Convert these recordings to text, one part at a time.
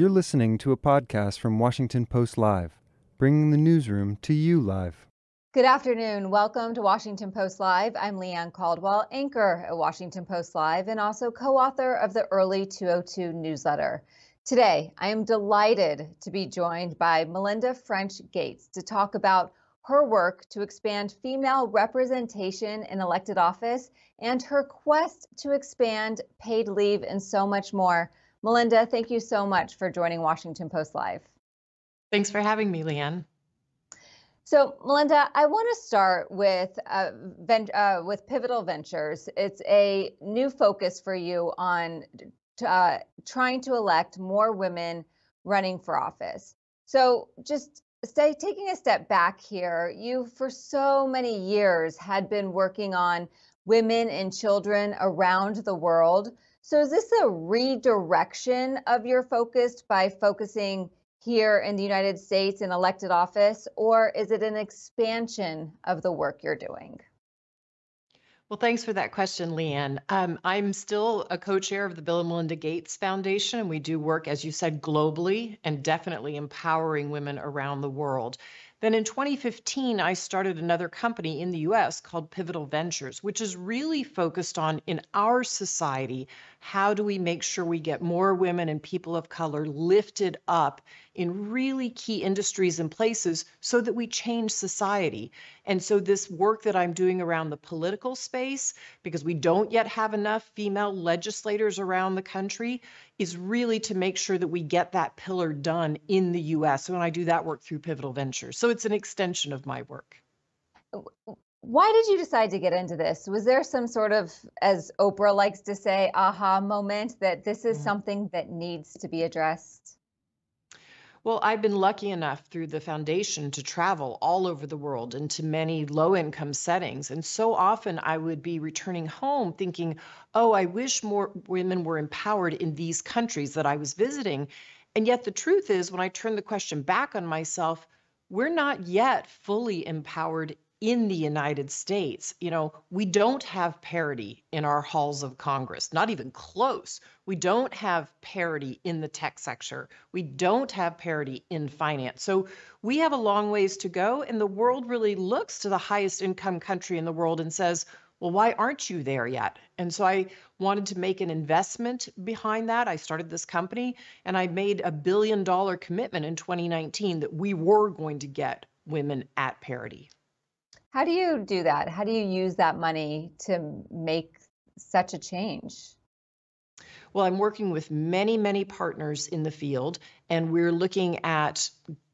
You're listening to a podcast from Washington Post Live, bringing the newsroom to you live. Good afternoon. Welcome to Washington Post Live. I'm Leigh Ann Caldwell, anchor at Washington Post Live and also co author of the Early 202 newsletter. Today, I am delighted to be joined by Melinda French Gates to talk about her work to expand female representation in elected office and her quest to expand paid leave and so much more. Melinda, thank you so much for joining Washington Post Live. Thanks for having me, Leigh Ann. So, Melinda, I want to start with uh, uh, with Pivotal Ventures. It's a new focus for you on uh, trying to elect more women running for office. So, just stay taking a step back here. You, for so many years, had been working on women and children around the world so is this a redirection of your focus by focusing here in the United States in elected office, or is it an expansion of the work you're doing? Well, thanks for that question, Leigh Ann. Um, I'm still a co chair of the Bill and Melinda Gates Foundation, and we do work, as you said, globally and definitely empowering women around the world. Then in 2015, I started another company in the US called Pivotal Ventures, which is really focused on in our society, how do we make sure we get more women and people of color lifted up in really key industries and places so that we change society. And so, this work that I'm doing around the political space, because we don't yet have enough female legislators around the country, is really to make sure that we get that pillar done in the US. And I do that work through Pivotal Ventures. So it's an extension of my work. Oh, Why did you decide to get into this? Was there some sort of, as Oprah likes to say, aha moment that this is mm-hmm. something that needs to be addressed? Well, I've been lucky enough through the foundation to travel all over the world into many low income settings. And so often I would be returning home thinking, oh, I wish more women were empowered in these countries that I was visiting. And yet the truth is, when I turn the question back on myself, we're not yet fully empowered in the United States, you know, we don't have parity in our halls of Congress, not even close. We don't have parity in the tech sector. We don't have parity in finance. So we have a long ways to go. And the world really looks to the highest income country in the world and says, well, why aren't you there yet? And so I wanted to make an investment behind that. I started this company and I made a billion dollar commitment in 2019 that we were going to get women at parity. How do you do that? How do you use that money to make such a change? Well, I'm working with many, many partners in the field, and we're looking at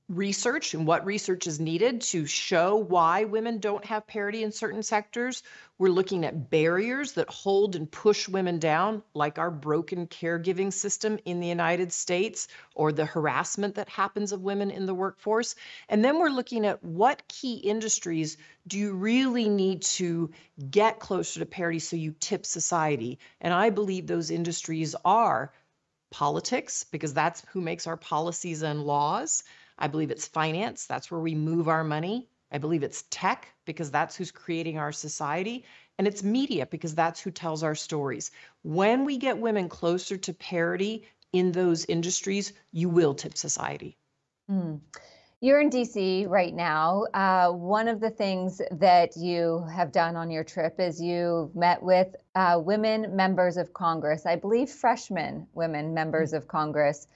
research and what research is needed to show why women don't have parity in certain sectors. We're looking at barriers that hold and push women down, like our broken caregiving system in the United States or the harassment that happens of women in the workforce. And then we're looking at what key industries do you really need to get closer to parity so you tip society? And I believe those industries are politics, because that's who makes our policies and laws. I believe it's finance. That's where we move our money. I believe it's tech because that's who's creating our society. And it's media because that's who tells our stories. When we get women closer to parity in those industries, you will tip society. Mm. You're in DC right now. Uh, one of the things that you have done on your trip is you met with uh, women members of Congress, I believe freshmen women members mm. of Congress.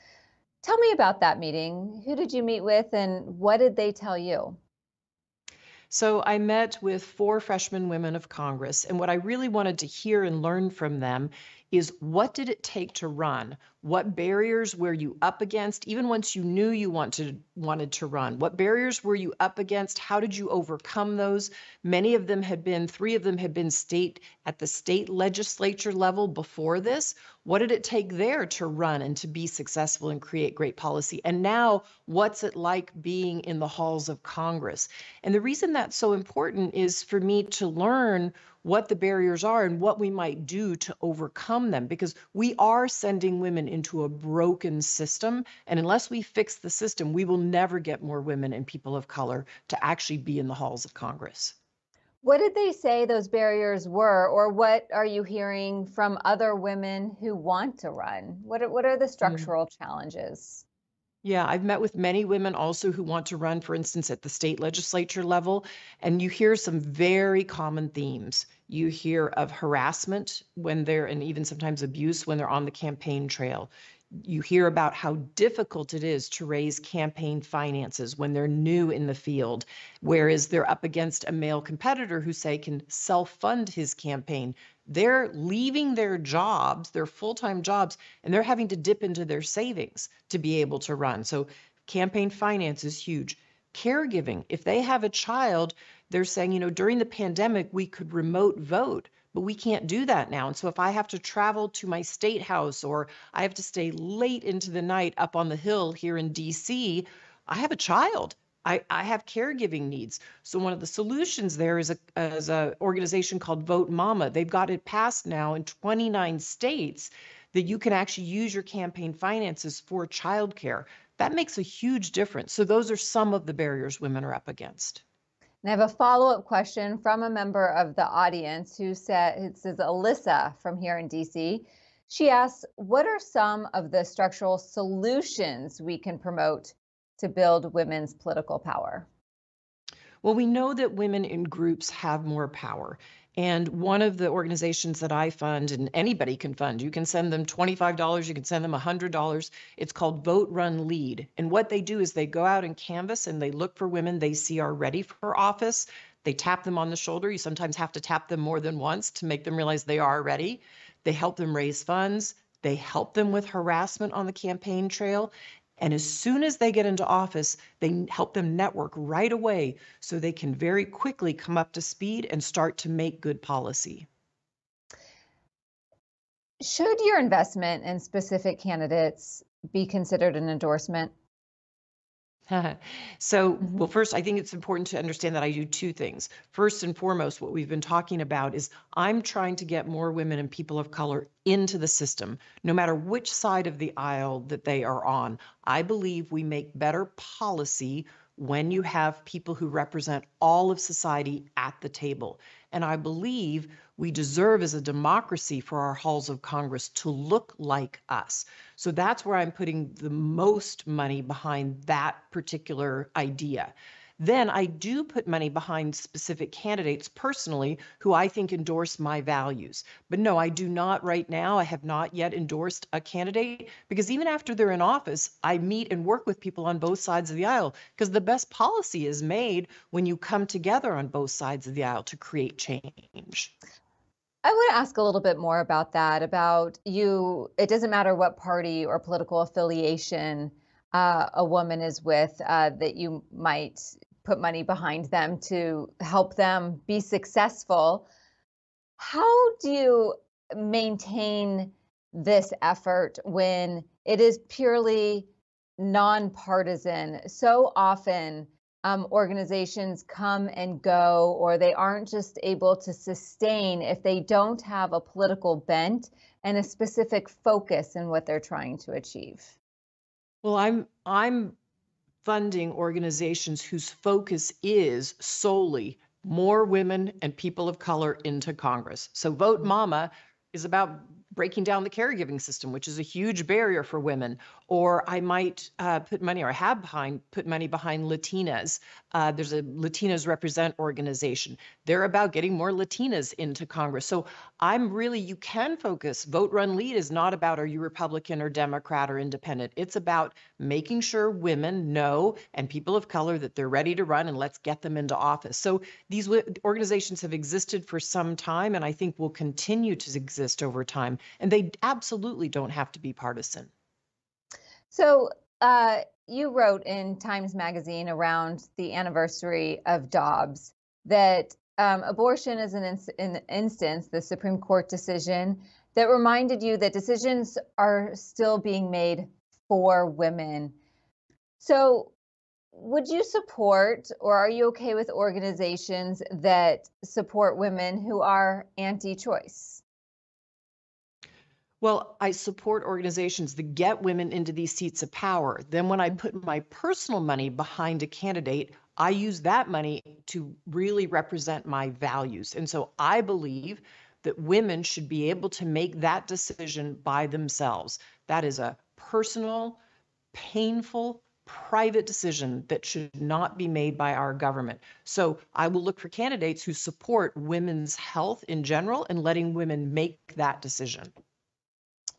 Tell me about that meeting. Who did you meet with and what did they tell you? So I met with four freshman women of Congress, and what I really wanted to hear and learn from them is what did it take to run? What barriers were you up against even once you knew you wanted wanted to run? What barriers were you up against? How did you overcome those? Many of them had been three of them had been state at the state legislature level before this. What did it take there to run and to be successful and create great policy? And now what's it like being in the halls of Congress? And the reason that's so important is for me to learn what the barriers are and what we might do to overcome them because we are sending women into a broken system. And unless we fix the system, we will never get more women and people of color to actually be in the halls of Congress. What did they say those barriers were, or what are you hearing from other women who want to run? What are, what are the Mm. structural challenges? Yeah, I've met with many women also who want to run, for instance, at the state legislature level, and you hear some very common themes. You hear of harassment when they're, and even sometimes abuse when they're on the campaign trail. You hear about how difficult it is to raise campaign finances when they're new in the field, whereas they're up against a male competitor who, say, can self fund his campaign. They're leaving their jobs, their full time jobs, and they're having to dip into their savings to be able to run. So, campaign finance is huge. Caregiving, if they have a child, they're saying, you know, during the pandemic, we could remote vote, but we can't do that now. And so, if I have to travel to my state house or I have to stay late into the night up on the hill here in DC, I have a child. I, I have caregiving needs. So one of the solutions there is a is a organization called Vote Mama. They've got it passed now in 29 states that you can actually use your campaign finances for childcare. That makes a huge difference. So those are some of the barriers women are up against. And I have a follow up question from a member of the audience who said, it says Alyssa from here in DC. She asks, What are some of the structural solutions we can promote to build women's political power? Well, we know that women in groups have more power. And one of the organizations that I fund, and anybody can fund, you can send them $25, you can send them $100. It's called Vote Run Lead. And what they do is they go out and canvas and they look for women they see are ready for office. They tap them on the shoulder. You sometimes have to tap them more than once to make them realize they are ready. They help them raise funds. They help them with harassment on the campaign trail. And as soon as they get into office, they help them network right away so they can very quickly come up to speed and start to make good policy. Should your investment in specific candidates be considered an endorsement? so, well, first, I think it's important to understand that I do two things. First and foremost, what we've been talking about is I'm trying to get more women and people of color into the system, no matter which side of the aisle that they are on. I believe we make better policy when you have people who represent all of society at the table. And I believe we deserve as a democracy for our halls of Congress to look like us. So that's where I'm putting the most money behind that particular idea. Then I do put money behind specific candidates personally who I think endorse my values. But no, I do not right now. I have not yet endorsed a candidate because even after they're in office, I meet and work with people on both sides of the aisle because the best policy is made when you come together on both sides of the aisle to create change. I want to ask a little bit more about that. About you, it doesn't matter what party or political affiliation uh, a woman is with, uh, that you might put money behind them to help them be successful. How do you maintain this effort when it is purely nonpartisan? So often, um, organizations come and go, or they aren't just able to sustain if they don't have a political bent and a specific focus in what they're trying to achieve. Well, I'm I'm funding organizations whose focus is solely more women and people of color into Congress. So Vote Mama is about breaking down the caregiving system, which is a huge barrier for women. Or I might uh, put money, or I have behind put money behind Latinas. Uh, there's a Latinas Represent organization. They're about getting more Latinas into Congress. So I'm really, you can focus. Vote Run Lead is not about are you Republican or Democrat or Independent. It's about making sure women know and people of color that they're ready to run, and let's get them into office. So these organizations have existed for some time, and I think will continue to exist over time and they absolutely don't have to be partisan. So, uh, you wrote in Times Magazine around the anniversary of Dobbs that um, abortion is an, an instance, the Supreme Court decision, that reminded you that decisions are still being made for women. So, would you support or are you okay with organizations that support women who are anti choice? Well, I support organizations that get women into these seats of power. Then, when I put my personal money behind a candidate, I use that money to really represent my values. And so I believe that women should be able to make that decision by themselves. That is a personal, painful, private decision that should not be made by our government. So I will look for candidates who support women's health in general and letting women make that decision.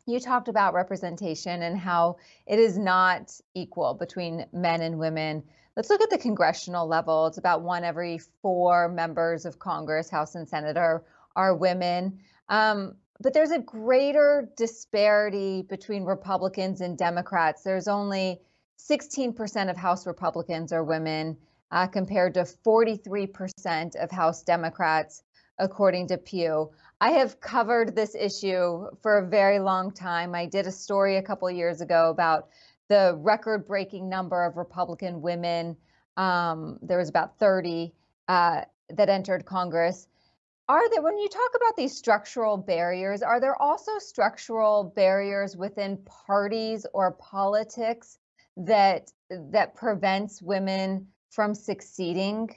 You talked about representation and how it is not equal between men and women. Let's look at the congressional level. It's about one every four members of Congress, House and Senate, are, are women. Um, but there's a greater disparity between Republicans and Democrats. There's only 16% of House Republicans are women, uh, compared to 43% of House Democrats, according to Pew. I have covered this issue for a very long time. I did a story a couple years ago about the record breaking number of Republican women. Um, there was about 30 uh, that entered Congress. Are there, when you talk about these structural barriers, are there also structural barriers within parties or politics that that prevents women from succeeding?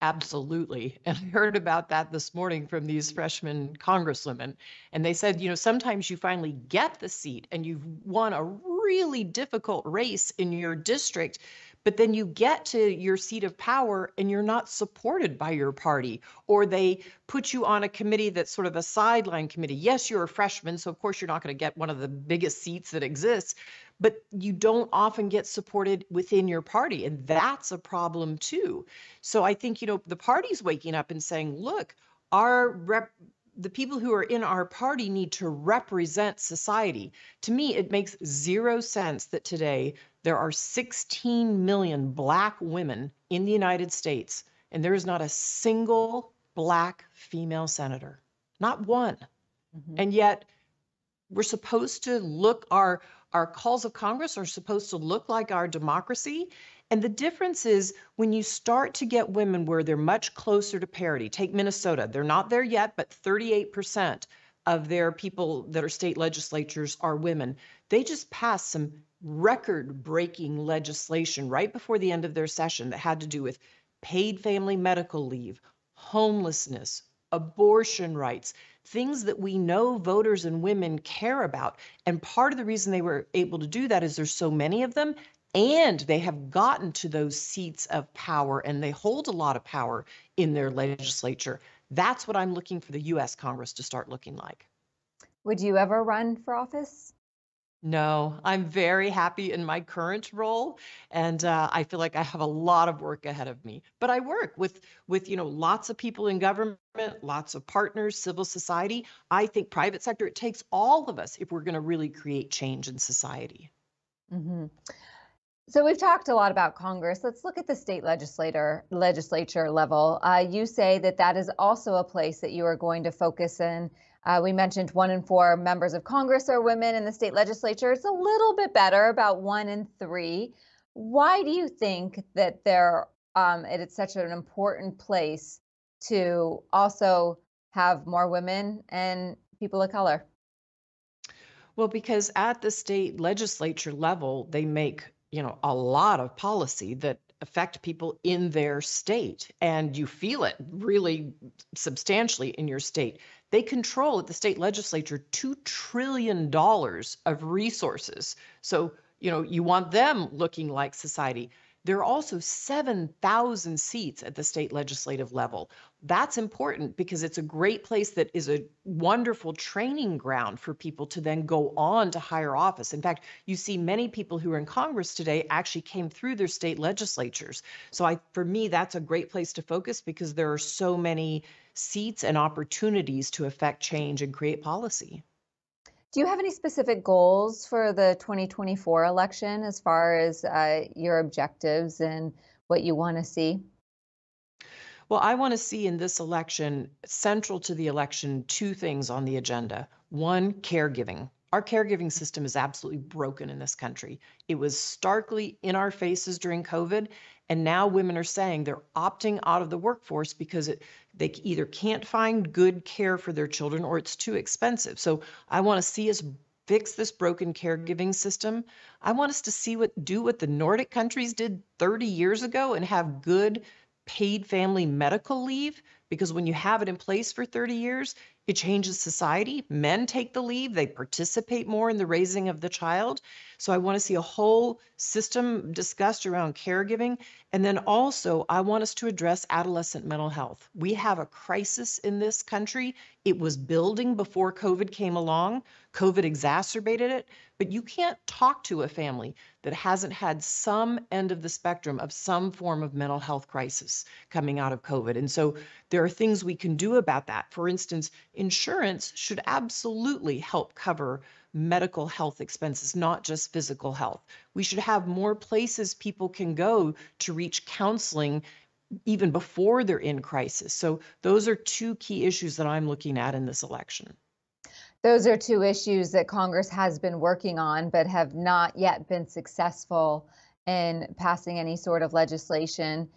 Absolutely. And I heard about that this morning from these freshman congresswomen. And they said, you know, sometimes you finally get the seat and you've won a really difficult race in your district, but then you get to your seat of power and you're not supported by your party, or they put you on a committee that's sort of a sideline committee. Yes, you're a freshman, so of course you're not going to get one of the biggest seats that exists, but you don't often get supported within your party. And that's a problem too. So I think, you know, the party's waking up and saying, look, our rep the people who are in our party need to represent society. To me, it makes zero sense that today there are 16 million Black women in the United States, and there is not a single Black female senator, not one. Mm-hmm. And yet, we're supposed to look our our calls of Congress are supposed to look like our democracy. And the difference is when you start to get women where they're much closer to parity. Take Minnesota, they're not there yet, but 38% of their people that are state legislatures are women. They just passed some record breaking legislation right before the end of their session that had to do with paid family medical leave, homelessness, abortion rights, things that we know voters and women care about. And part of the reason they were able to do that is there's so many of them and they have gotten to those seats of power and they hold a lot of power in their legislature. That's what I'm looking for the US Congress to start looking like. Would you ever run for office? No, I'm very happy in my current role, and uh, I feel like I have a lot of work ahead of me. But I work with with you know lots of people in government, lots of partners, civil society. I think private sector. It takes all of us if we're going to really create change in society. Mm-hmm. So we've talked a lot about Congress. Let's look at the state legislator legislature level. Uh, you say that that is also a place that you are going to focus in uh, we mentioned one in four members of Congress are women in the state legislature. It's a little bit better, about one in three. Why do you think that there um, it's such an important place to also have more women and people of color? Well, because at the state legislature level, they make you know a lot of policy that affect people in their state and you feel it really substantially in your state they control at the state legislature $2 trillion of resources. So, you know, you want them looking like society. There are also 7,000 seats at the state legislative level. That's important because it's a great place that is a wonderful training ground for people to then go on to higher office. In fact, you see many people who are in Congress today actually came through their state legislatures. So I for me that's a great place to focus because there are so many seats and opportunities to affect change and create policy. Do you have any specific goals for the 2024 election as far as uh, your objectives and what you want to see? Well, I want to see in this election, central to the election, two things on the agenda. One, caregiving. Our caregiving system is absolutely broken in this country. It was starkly in our faces during COVID, and now women are saying they're opting out of the workforce because it, they either can't find good care for their children or it's too expensive. So I want to see us fix this broken caregiving system. I want us to see what do what the Nordic countries did 30 years ago and have good paid family medical leave because when you have it in place for 30 years, it changes society. Men take the leave, they participate more in the raising of the child. So I want to see a whole system discussed around caregiving. And then also, I want us to address adolescent mental health. We have a crisis in this country. It was building before COVID came along, COVID exacerbated it. But you can't talk to a family that hasn't had some end of the spectrum of some form of mental health crisis coming out of COVID. And so there are things we can do about that. For instance, insurance should absolutely help cover medical health expenses, not just physical health. We should have more places people can go to reach counseling even before they're in crisis. So, those are two key issues that I'm looking at in this election. Those are two issues that Congress has been working on, but have not yet been successful in passing any sort of legislation.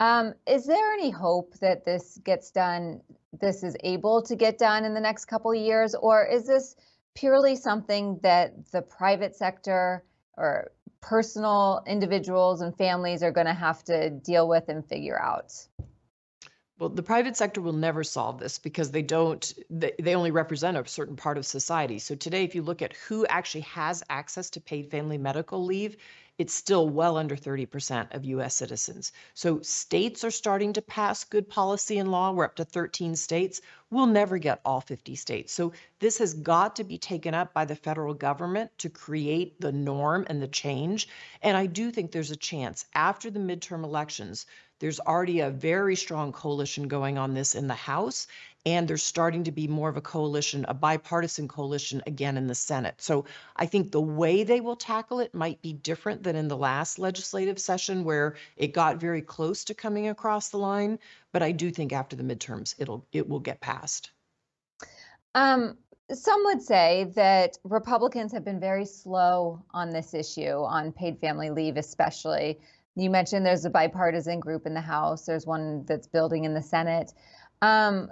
Um, is there any hope that this gets done, this is able to get done in the next couple of years, or is this purely something that the private sector or personal individuals and families are going to have to deal with and figure out? Well, the private sector will never solve this because they don't, they, they only represent a certain part of society. So today, if you look at who actually has access to paid family medical leave, it's still well under 30% of US citizens. So states are starting to pass good policy and law. We're up to 13 states. We'll never get all 50 states. So this has got to be taken up by the federal government to create the norm and the change. And I do think there's a chance after the midterm elections there's already a very strong coalition going on this in the House, and there's starting to be more of a coalition, a bipartisan coalition again in the Senate. So I think the way they will tackle it might be different than in the last legislative session where it got very close to coming across the line. But I do think after the midterms, it'll it will get passed. Um, some would say that Republicans have been very slow on this issue, on paid family leave, especially. You mentioned there's a bipartisan group in the House. There's one that's building in the Senate. Um,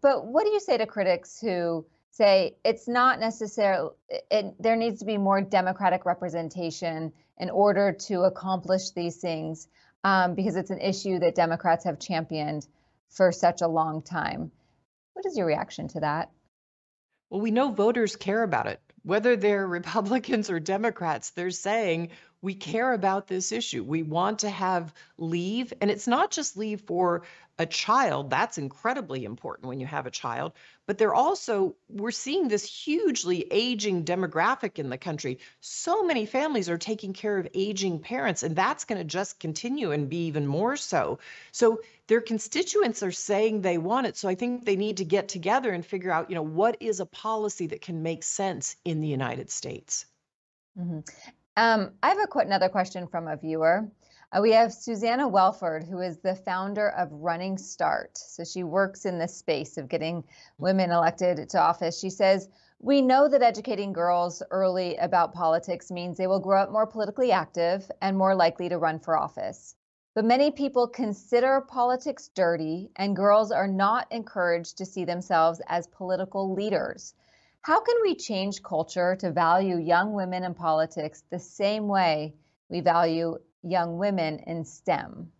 but what do you say to critics who say it's not necessarily it, there needs to be more democratic representation in order to accomplish these things um, because it's an issue that Democrats have championed for such a long time. What is your reaction to that? Well, we know voters care about it. Whether they're Republicans or Democrats, they're saying we care about this issue. We want to have leave, and it's not just leave for a child. That's incredibly important when you have a child, but they're also, we're seeing this hugely aging demographic in the country. So many families are taking care of aging parents, and that's going to just continue and be even more so. So their constituents are saying they want it. So I think they need to get together and figure out, you know, what is a policy that can make sense in the United States. Mm-hmm. Um, I have a, another question from a viewer. Uh, we have Susannah Wellford, who is the founder of Running Start. So she works in this space of getting women elected to office. She says, We know that educating girls early about politics means they will grow up more politically active and more likely to run for office. But many people consider politics dirty, and girls are not encouraged to see themselves as political leaders. How can we change culture to value young women in politics the same way we value young women in STEM?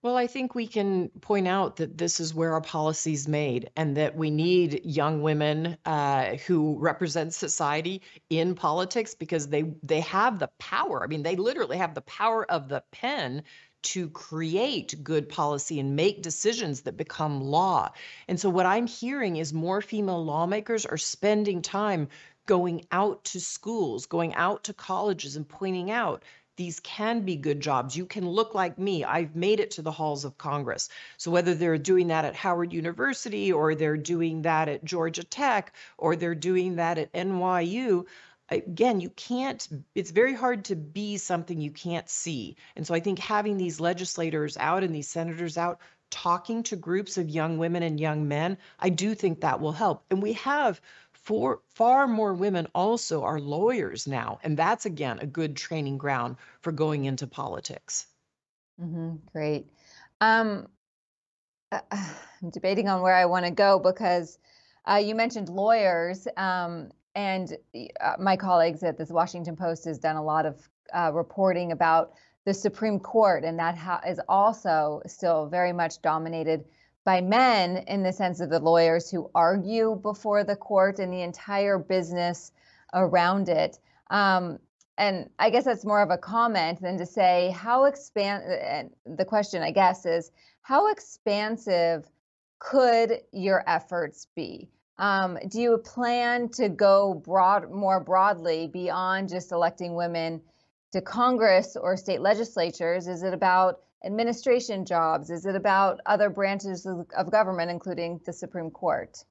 Well, I think we can point out that this is where our policy is made and that we need young women uh, who represent society in politics because they they have the power. I mean, they literally have the power of the pen to create good policy and make decisions that become law. And so, what I'm hearing is more female lawmakers are spending time going out to schools, going out to colleges, and pointing out these can be good jobs. You can look like me. I've made it to the halls of Congress. So, whether they're doing that at Howard University or they're doing that at Georgia Tech or they're doing that at NYU, again, you can't, it's very hard to be something you can't see. And so I think having these legislators out and these senators out talking to groups of young women and young men, I do think that will help. And we have for far more women also are lawyers now. And that's again a good training ground for going into politics. Mm-hmm, great. Um, uh, I'm debating on where I want to go because uh, you mentioned lawyers. Um, and uh, my colleagues at the Washington Post has done a lot of uh, reporting about the Supreme Court, and that ha- is also still very much dominated by men in the sense of the lawyers who argue before the court and the entire business around it. Um, and I guess that's more of a comment than to say how expand. The question, I guess, is how expansive could your efforts be? Um, do you plan to go broad, more broadly beyond just electing women to Congress or state legislatures? Is it about administration jobs? Is it about other branches of, of government, including the Supreme Court?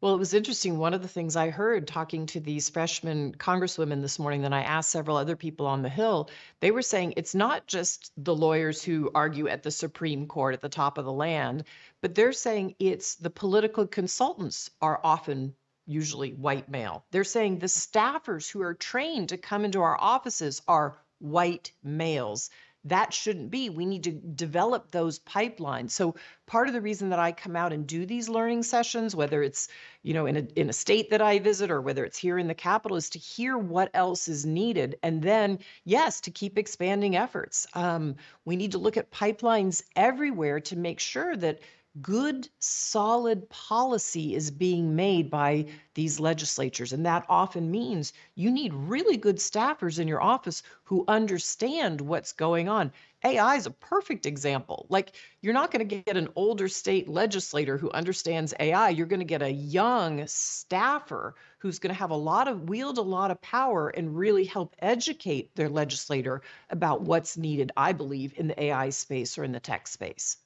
Well, it was interesting. One of the things I heard talking to these freshman congresswomen this morning, then I asked several other people on the Hill, they were saying it's not just the lawyers who argue at the Supreme Court at the top of the land, but they're saying it's the political consultants are often usually white male. They're saying the staffers who are trained to come into our offices are white males that shouldn't be. We need to develop those pipelines. So part of the reason that I come out and do these learning sessions, whether it's, you know, in a in a state that I visit or whether it's here in the capital, is to hear what else is needed. And then, yes, to keep expanding efforts. Um, we need to look at pipelines everywhere to make sure that good, solid policy is being made by these legislatures. And that often means you need really good staffers in your office who understand what's going on. AI is a perfect example. Like, you're not going to get an older state legislator who understands AI. You're going to get a young staffer who's going to have a lot of, wield a lot of power and really help educate their legislator about what's needed, I believe, in the AI space or in the tech space.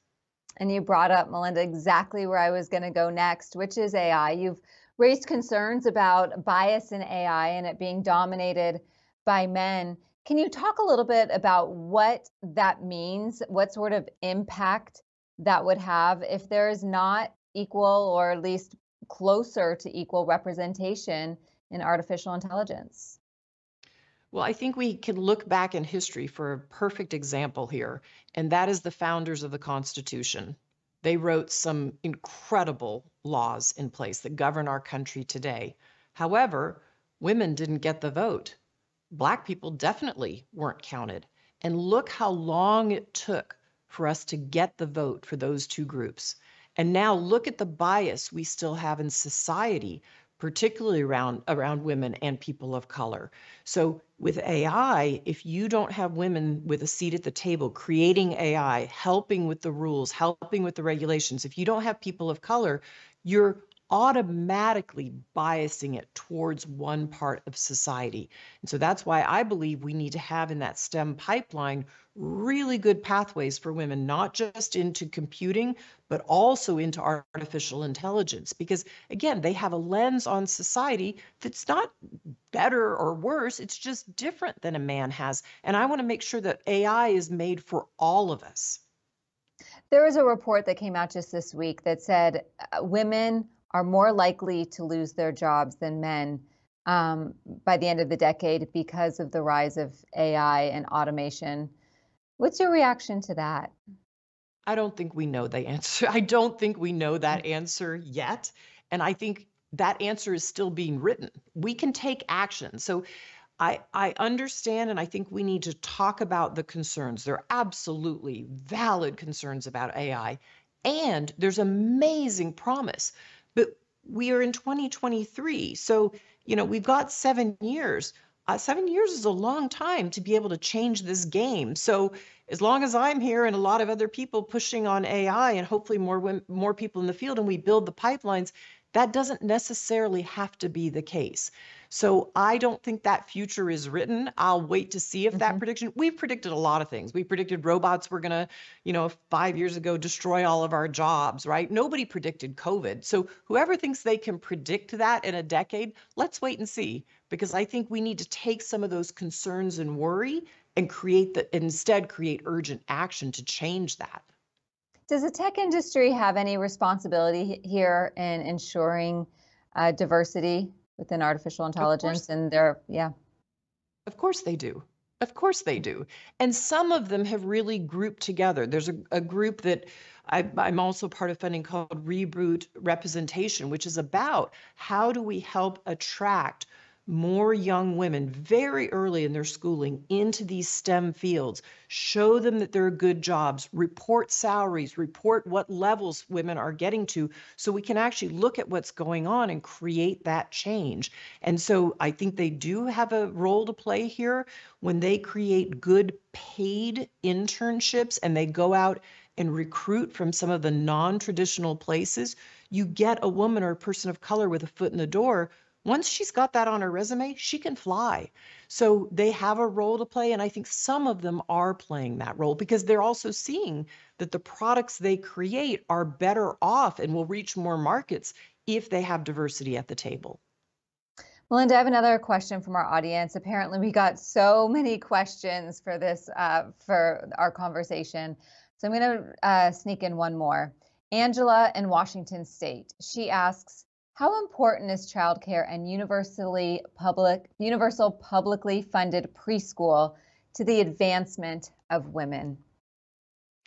And you brought up, Melinda, exactly where I was going to go next, which is AI. You've raised concerns about bias in AI and it being dominated by men. Can you talk a little bit about what that means, what sort of impact that would have if there is not equal or at least closer to equal representation in artificial intelligence? Well, I think we can look back in history for a perfect example here, and that is the founders of the Constitution. They wrote some incredible laws in place that govern our country today. However, women didn't get the vote. Black people definitely weren't counted. And look how long it took for us to get the vote for those two groups. And now look at the bias we still have in society particularly around around women and people of color. So with AI, if you don't have women with a seat at the table creating AI, helping with the rules, helping with the regulations, if you don't have people of color, you're automatically biasing it towards one part of society. And so that's why I believe we need to have in that STEM pipeline really good pathways for women, not just into computing, but also into artificial intelligence. Because again, they have a lens on society that's not better or worse, it's just different than a man has. And I want to make sure that AI is made for all of us. There was a report that came out just this week that said uh, women are more likely to lose their jobs than men um, by the end of the decade because of the rise of AI and automation. What's your reaction to that? I don't think we know the answer. I don't think we know that mm. answer yet. And I think that answer is still being written. We can take action. So I, I understand and I think we need to talk about the concerns. There are absolutely valid concerns about AI. And there's amazing promise. We are in 2023. So, you know, we've got seven years. Uh, seven years is a long time to be able to change this game. So, as long as I'm here and a lot of other people pushing on AI and hopefully more more people in the field and we build the pipelines, that doesn't necessarily have to be the case. So I don't think that future is written. I'll wait to see if that mm-hmm. prediction. We've predicted a lot of things. We predicted robots were going to, you know, 5 years ago destroy all of our jobs, right? Nobody predicted COVID. So whoever thinks they can predict that in a decade, let's wait and see because I think we need to take some of those concerns and worry and create the instead create urgent action to change that. Does the tech industry have any responsibility here in ensuring uh, diversity within artificial intelligence and their yeah? Of course they do. Of course they do. And some of them have really grouped together. There's a, a group that I, I'm also part of funding called Reboot Representation, which is about how do we help attract more young women very early in their schooling into these STEM fields, show them that there are good jobs, report salaries, report what levels women are getting to, so we can actually look at what's going on and create that change. And so I think they do have a role to play here when they create good paid internships and they go out and recruit from some of the non traditional places. You get a woman or a person of color with a foot in the door once she's got that on her resume, she can fly. So they have a role to play. And I think some of them are playing that role because they're also seeing that the products they create are better off and will reach more markets if they have diversity at the table. Melinda, I have another question from our audience. Apparently, we got so many questions for this uh, for our conversation. So I'm going to uh, sneak in one more. Angela in Washington State. She asks, how important is childcare and universally public, universal publicly funded preschool to the advancement of women?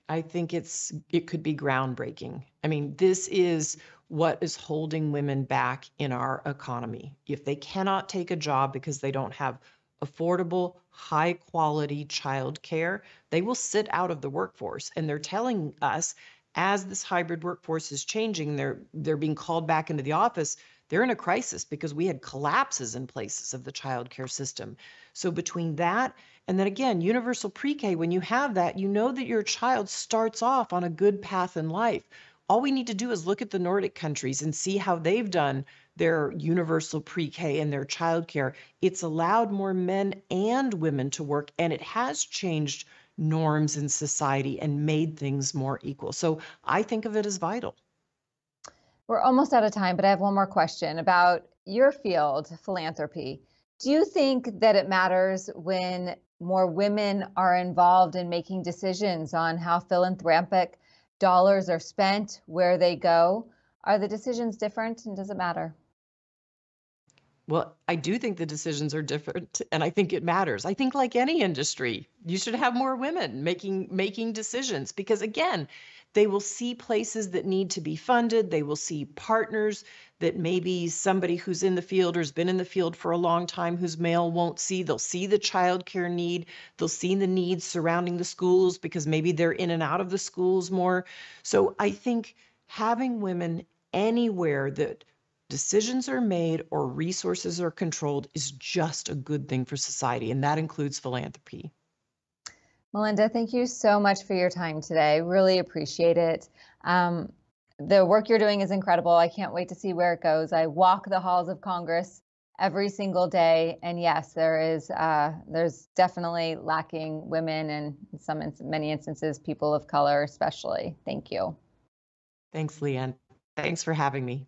I think it's it could be groundbreaking. I mean, this is what is holding women back in our economy. If they cannot take a job because they don't have affordable, high quality childcare, they will sit out of the workforce. And they're telling us as this hybrid workforce is changing, they're they're being called back into the office. They're in a crisis because we had collapses in places of the childcare system. So between that and then again, universal pre-K, when you have that, you know that your child starts off on a good path in life. All we need to do is look at the Nordic countries and see how they've done their universal pre-K and their childcare. It's allowed more men and women to work, and it has changed norms in society and made things more equal. So I think of it as vital. We're almost out of time, but I have one more question about your field, philanthropy. Do you think that it matters when more women are involved in making decisions on how philanthropic dollars are spent, where they go? Are the decisions different and does it matter? Well, I do think the decisions are different and I think it matters. I think like any industry, you should have more women making making decisions because again, they will see places that need to be funded, they will see partners that maybe somebody who's in the field or has been in the field for a long time who's male won't see. They'll see the childcare need, they'll see the needs surrounding the schools because maybe they're in and out of the schools more. So I think having women anywhere that decisions are made or resources are controlled is just a good thing for society, and that includes philanthropy. Melinda, thank you so much for your time today. Really appreciate it. Um, the work you're doing is incredible. I can't wait to see where it goes. I walk the halls of Congress every single day, and yes, there is uh, there's definitely lacking women and in some in many instances people of color, especially. Thank you. Thanks, Leigh Ann. Thanks for having me.